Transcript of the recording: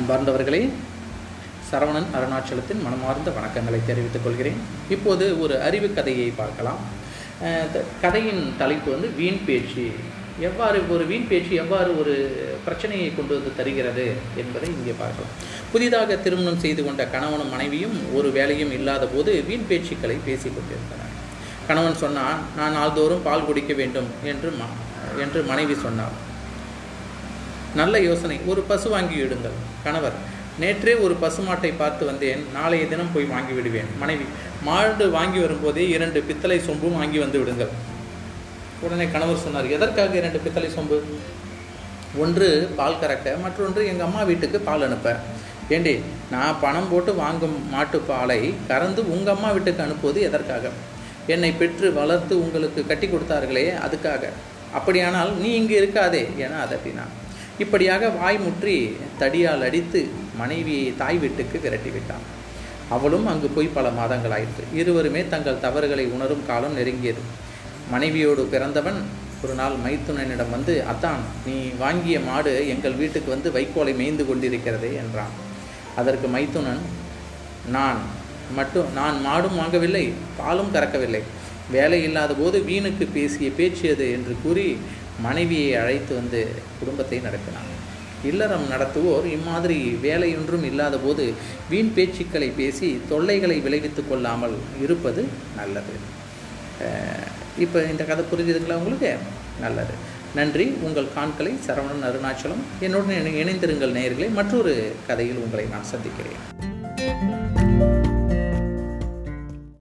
அன்பார்ந்தவர்களே சரவணன் அருணாச்சலத்தின் மனமார்ந்த வணக்கங்களை தெரிவித்துக் கொள்கிறேன். இப்போது ஒரு அறிவு கதையை பார்க்கலாம். கதையின் தலைப்பு வந்து வீண் பேச்சு. எவ்வாறு ஒரு வீண் பேச்சு எவ்வாறு ஒரு பிரச்சனையை கொண்டு வந்து தருகிறது என்பதை இங்கே பார்க்கலாம். புதிதாக திருமணம் செய்து கொண்ட கணவனும் மனைவியும் ஒரு வேலையும் இல்லாத போது வீண் பேச்சுக்களை பேசிக் கொண்டிருந்தனர் கணவன் சொன்னான் நான் நாள்தோறும் பால் குடிக்க வேண்டும் என்று ம- என்று மனைவி சொன்னார் நல்ல யோசனை. ஒரு பசு வாங்கி விடுங்கள். கணவர் நேற்றே ஒரு பசுமாட்டை பார்த்து வந்தேன். நாளைய தினம் போய் வாங்கி விடுவேன். மனைவி மாடு வாங்கி வரும்போதே இரண்டு பித்தளை சொம்பும் வாங்கி வந்து விடுங்கள். உடனே கணவர் சொன்னார் எதற்காக இரண்டு பித்தளை சொம்பு? ஒன்று பால் கறக்க மற்றொன்று எங்கள் அம்மா வீட்டுக்கு பால் அனுப்ப. ஏண்டி நான் பணம் போட்டு வாங்கும் மாட்டு பாலை கறந்து உங்கள் அம்மா வீட்டுக்கு அனுப்புவது எதற்காக? என்னை பெற்று வளர்த்து உங்களுக்கு கட்டி கொடுத்தார்களே அதுக்காக. அப்படியானால் நீ இங்கே இருக்காதே என அதட்டினான். இப்படியாக வாய் முற்றி தடியால் அடித்து மனைவியை தாய் வீட்டுக்கு விரட்டிவிட்டான் அவளும் அங்கு போய் பல மாதங்கள் ஆயிற்று இருவருமே தங்கள் தவறுகளை உணரும் காலம் நெருங்கியது. மனைவியோடு பிறந்தவன் ஒரு நாள் மைத்துனனிடம் வந்து அத்தான் நீ வாங்கிய மாடு எங்கள் வீட்டுக்கு வந்து வைக்கோலை மேய்ந்து கொண்டிருக்கிறதே என்றான். அதற்கு மைத்துனன் நான் மட்டும் நான் மாடும் வாங்கவில்லை பாலும் கறக்கவில்லை. வேலை இல்லாத போது வீணுக்கு பேசிய பேச்சு அது என்று கூறி மனைவியை அழைத்து வந்து குடும்பத்தை நடத்தினாங்க. இல்லறம் நடத்துவோர் இம்மாதிரி வேலையொன்றும் இல்லாத போது வீண் பேச்சுக்களை பேசி தொல்லைகளை விளைவித்து கொள்ளாமல் இருப்பது நல்லது. இப்போ இந்த கதை புரிஞ்சுதுங்களா உங்களுக்கு? நல்லது. நன்றி. உங்கள் காண்களை சரவணன் அருணாச்சலம் என்னுடன் இணை- இணைந்திருங்கள் நேயர்களை. மற்றொரு கதையில் உங்களை நான் சந்திக்கிறேன்.